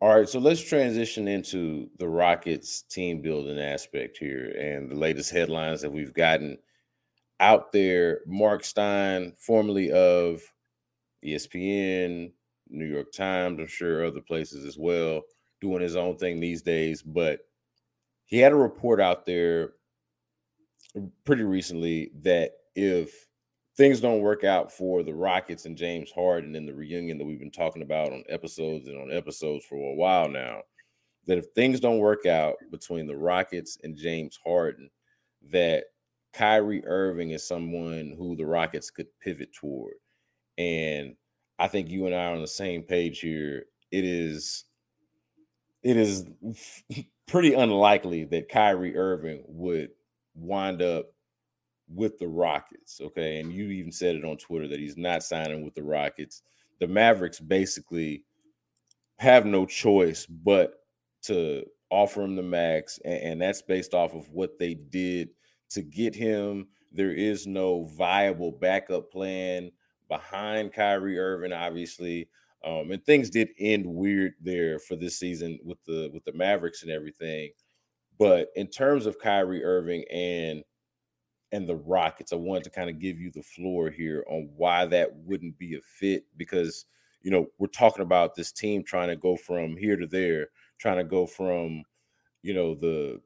All right, so let's transition into the Rockets team building aspect here and the latest headlines that we've gotten out there. Marc Stein, formerly of ESPN, New York Times, I'm sure other places as well, doing his own thing these days. But he had a report out there pretty recently that if things don't work out for the Rockets and James Harden in the reunion that we've been talking about on episodes and on episodes for a while now, that if things don't work out between the Rockets and James Harden, that Kyrie Irving is someone who the Rockets could pivot toward. And I think you and I are on the same page here. It is it is pretty unlikely that Kyrie Irving would wind up with the Rockets. Okay. And you even said it on Twitter that he's not signing with the Rockets. The Mavericks basically have no choice but to offer him the max. And, and that's based off of what they did to get him. There is no viable backup plan behind Kyrie Irving, obviously. Um, and things did end weird there for this season with the with the Mavericks and everything. But in terms of Kyrie Irving and and the Rockets, I wanted to kind of give you the floor here on why that wouldn't be a fit because you know we're talking about this team trying to go from here to there, trying to go from you know the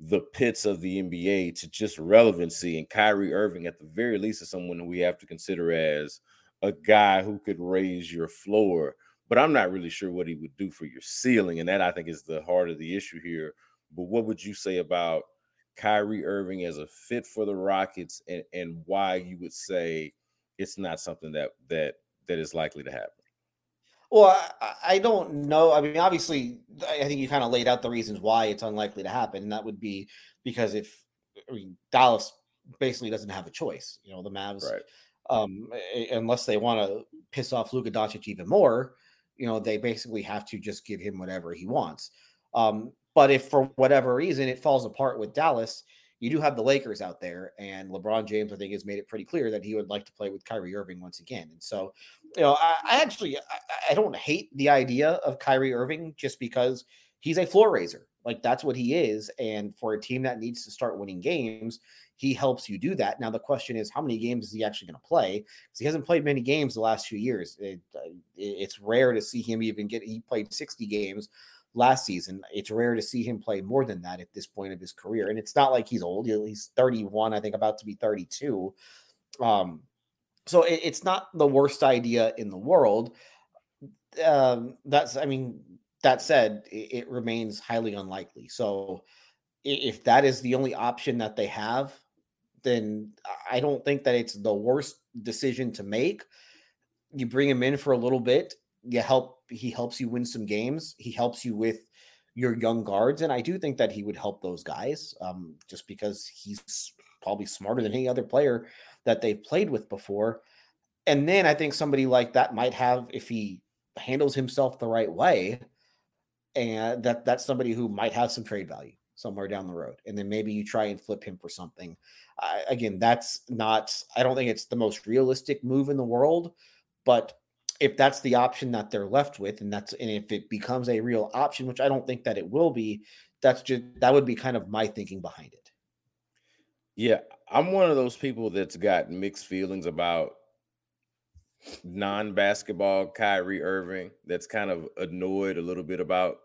the pits of the NBA to just relevancy. And Kyrie Irving, at the very least, is someone who we have to consider as a guy who could raise your floor. But I'm not really sure what he would do for your ceiling. And that I think is the heart of the issue here. But what would you say about Kyrie Irving as a fit for the Rockets and, and why you would say it's not something that that that is likely to happen? Well, I, I, don't know. I mean, obviously, I think you kind of laid out the reasons why it's unlikely to happen. And that would be because if I mean, Dallas basically doesn't have a choice, you know, the Mavs, right. um, unless they want to piss off Luka Doncic even more, you know, they basically have to just give him whatever he wants. Um, but if for whatever reason it falls apart with Dallas, you do have the Lakers out there, and LeBron James, I think, has made it pretty clear that he would like to play with Kyrie Irving once again. And so, you know, I, I actually I, I, don't hate the idea of Kyrie Irving just because he's a floor raiser. Like that's what he is. And for a team that needs to start winning games, he helps you do that. Now the question is, how many games is he actually going to play? Because he hasn't played many games the last few years. It, uh, it's rare to see him even get. He played sixty games last season. It's rare to see him play more than that at this point of his career. And it's not like he's old. He's 31, I think, about to be 32. Um, so it, it's not the worst idea in the world. Um, that's, I mean, that said, it, it remains highly unlikely. So if that is the only option that they have, then I don't think that it's the worst decision to make. You bring him in for a little bit you help he helps you win some games. He helps you with your young guards, and I do think that he would help those guys, um, just because he's probably smarter than any other player that they've played with before. And then I think somebody like that might have, if he handles himself the right way, and that that's somebody who might have some trade value somewhere down the road. And then maybe you try and flip him for something. Again, that's not. I don't think it's the most realistic move in the world, but if that's the option that they're left with, and that's and if it becomes a real option, which I don't think that it will be, that's just that would be kind of my thinking behind it. Yeah, I'm one of those people that's got mixed feelings about non-basketball Kyrie Irving. That's kind of annoyed a little bit about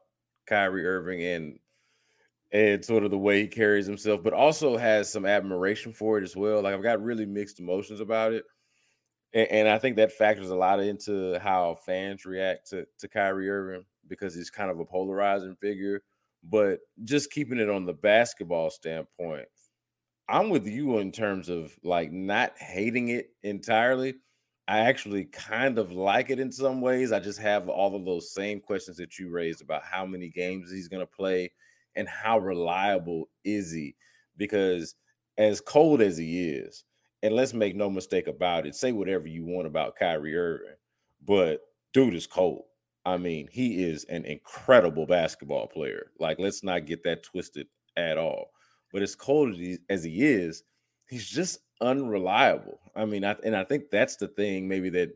Kyrie Irving and and sort of the way he carries himself, but also has some admiration for it as well. Like I've got really mixed emotions about it and, and, I think that factors a lot into how fans react to, to Kyrie Irving because he's kind of a polarizing figure. But just keeping it on the basketball standpoint, I'm with you in terms of like not hating it entirely. I actually kind of like it in some ways. I just have all of those same questions that you raised about how many games he's going to play and how reliable is he? Because as cold as he is, and let's make no mistake about it. Say whatever you want about Kyrie Irving, but dude is cold. I mean, he is an incredible basketball player. Like, let's not get that twisted at all. But as cold as he, is, he's just unreliable. I mean, I, and I think that's the thing maybe that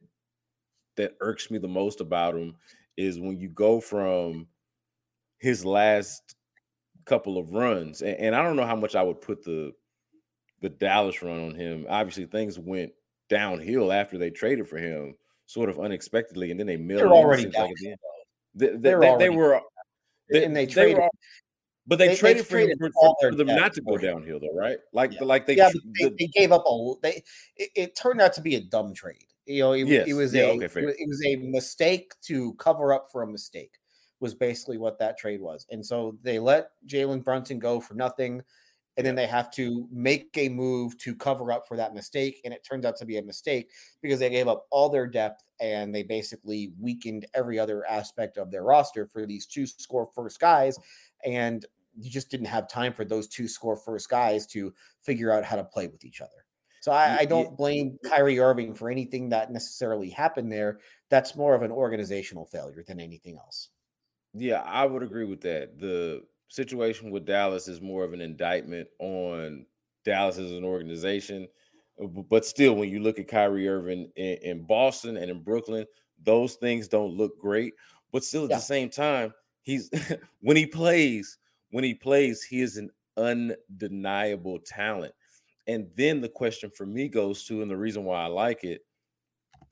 that irks me the most about him is when you go from his last couple of runs. And, and, I don't know how much I would put the the Dallas run on him. Obviously, things went downhill after they traded for him, sort of unexpectedly, and then they milled. They're already down. Like they, they, uh, they, they, were, and they traded. Were, but they, they traded for, him for, for them not to go downhill, though, right? Like, yeah. like they, yeah, they, the, they, gave up a. They it, it, turned out to be a dumb trade. You know, it, yes. it was yeah, a okay, it was a mistake to cover up for a mistake. Was basically what that trade was, and so they let Jalen Brunson go for nothing, and then they have to make a move to cover up for that mistake, and it turns out to be a mistake because they gave up all their depth and they basically weakened every other aspect of their roster for these two score first guys, and you just didn't have time for those two score first guys to figure out how to play with each other. So I, I, don't blame Kyrie Irving for anything that necessarily happened there. That's more of an organizational failure than anything else. Yeah, I would agree with that. The situation with Dallas is more of an indictment on Dallas as an organization. Uh, but still, when you look at Kyrie Irving in, in Boston and in Brooklyn, those things don't look great. But still, at yeah. the same time, he's when he plays, when he plays, he is an undeniable talent. And then the question for me goes to, and the reason why I like it,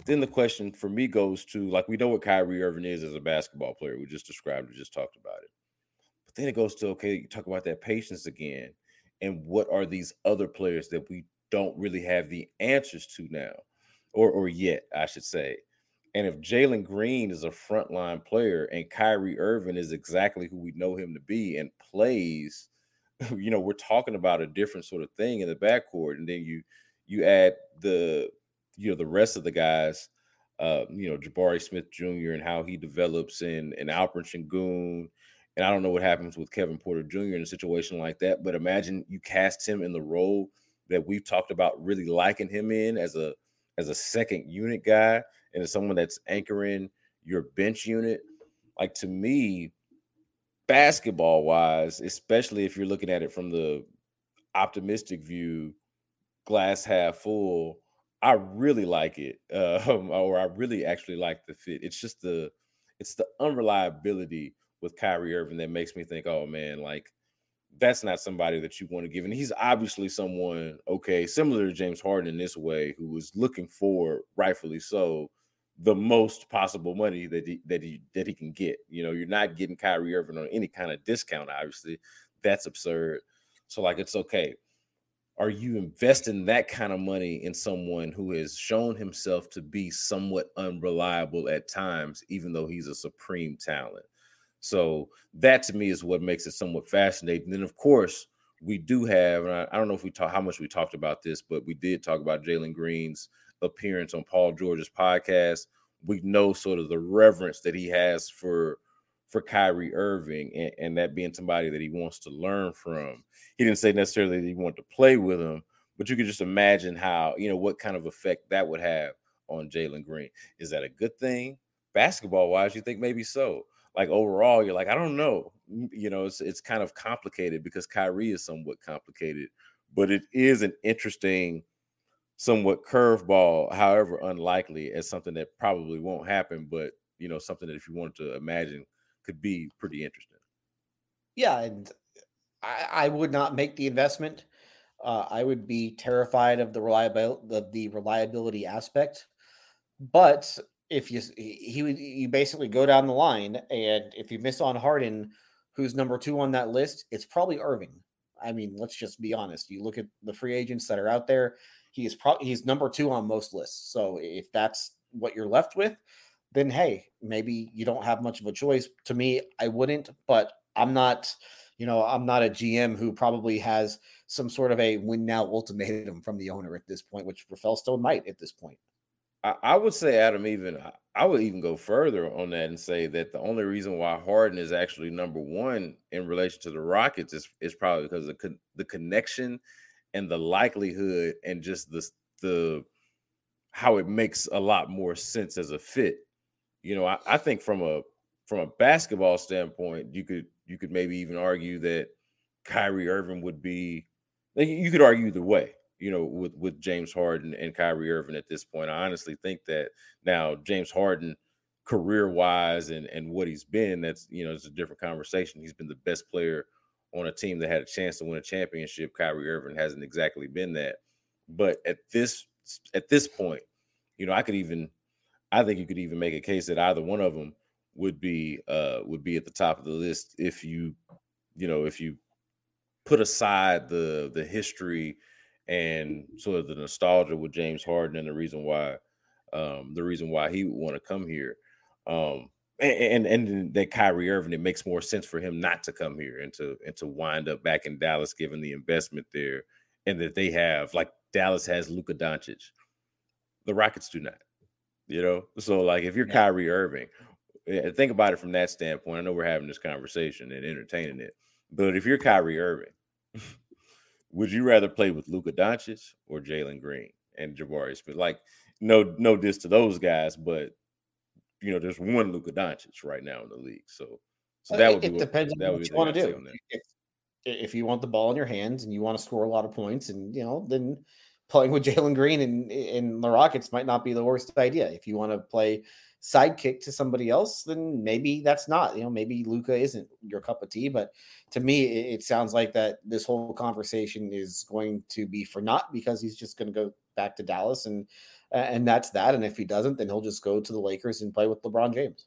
then the question for me goes to, like we know what Kyrie Irving is as a basketball player. We just described we just talked about it. But then it goes to, okay, you talk about that patience again. And what are these other players that we don't really have the answers to now, or or yet, I should say. And if Jalen Green is a frontline player and Kyrie Irving is exactly who we know him to be and plays you know, we're talking about a different sort of thing in the backcourt, and then you you add the you know the rest of the guys, uh, you know, Jabari Smith Jr. and how he develops in and Alperen Sengun, and I don't know what happens with Kevin Porter Jr. in a situation like that, but imagine you cast him in the role that we've talked about really liking him in as a as a second unit guy and as someone that's anchoring your bench unit. Like to me, basketball wise, especially if you're looking at it from the optimistic view, glass half full, I really like it. Um, or I really actually like the fit. It's just the it's the unreliability with Kyrie Irving that makes me think, oh man, like that's not somebody that you want to give. And he's obviously someone, okay, similar to James Harden in this way, who was looking for, rightfully so, the most possible money that he that he that he can get. You know, you're not getting Kyrie Irving on any kind of discount. Obviously, that's absurd. So like, it's okay. Are you investing that kind of money in someone who has shown himself to be somewhat unreliable at times, even though he's a supreme talent? So that to me is what makes it somewhat fascinating. And then, of course, we do have, and I, I don't know if we talk how much we talked about this, but we did talk about Jalen Green's appearance on Paul George's podcast, we know sort of the reverence that he has for for Kyrie Irving and, and, that being somebody that he wants to learn from. He didn't say necessarily that he wanted to play with him, but you could just imagine how, you know, what kind of effect that would have on Jalen Green. Is that a good thing? Basketball wise, you think maybe so. Like overall, you're like, I don't know. You know, it's it's kind of complicated because Kyrie is somewhat complicated, but it is an interesting somewhat curveball, however unlikely, as something that probably won't happen, but you know, something that if you wanted to imagine could be pretty interesting. Yeah, and I, I would not make the investment. Uh, I would be terrified of the reliability of the reliability aspect. But if you he would you basically go down the line, and if you miss on Harden, who's number two on that list, it's probably Irving. I mean, let's just be honest. You look at the free agents that are out there. He is probably he's number two on most lists. So if that's what you're left with, then hey, maybe you don't have much of a choice. To me, I wouldn't, but I'm not, you know, I'm not a GM who probably has some sort of a win now ultimatum from the owner at this point, which Rafael Stone might at this point. I, I would say, Adam, even I would even go further on that and say that the only reason why Harden is actually number one in relation to the Rockets is, is probably because the, the connection and the likelihood and just the the how it makes a lot more sense as a fit. You know, I, I think from a from a basketball standpoint, you could you could maybe even argue that Kyrie Irving would be you could argue either way, you know, with with James Harden and Kyrie Irving at this point. I honestly think that now James Harden career wise and and what he's been, that's you know it's a different conversation. He's been the best player on a team that had a chance to win a championship. Kyrie Irving hasn't exactly been that, but at this at this point, you know, I could even, I think you could even make a case that either one of them would be uh would be at the top of the list if you, you know, if you put aside the the history and sort of the nostalgia with James Harden and the reason why um the reason why he would want to come here. Um and, and and that Kyrie Irving, it makes more sense for him not to come here and to and to wind up back in Dallas, given the investment there, and that they have like Dallas has Luka Doncic, the Rockets do not. You know, so like if you're yeah. Kyrie Irving, eh, think about it from that standpoint. I know we're having this conversation and entertaining it, but if you're Kyrie Irving, would you rather play with Luka Doncic or Jalen Green and Jabari Smith? Like, no, no diss to those guys, but you know, there's one Luka Doncic right now in the league. So, so uh, that would it, be it depends on what you want to do. If, if, you want the ball in your hands and you want to score a lot of points, and you know, then playing with Jalen Green and in the Rockets might not be the worst idea. If you want to play sidekick to somebody else, then maybe that's not. You know, maybe Luka isn't your cup of tea. But to me, it, it sounds like that this whole conversation is going to be for naught because he's just going to go back to Dallas and and that's that. And if he doesn't, then he'll just go to the Lakers and play with LeBron James.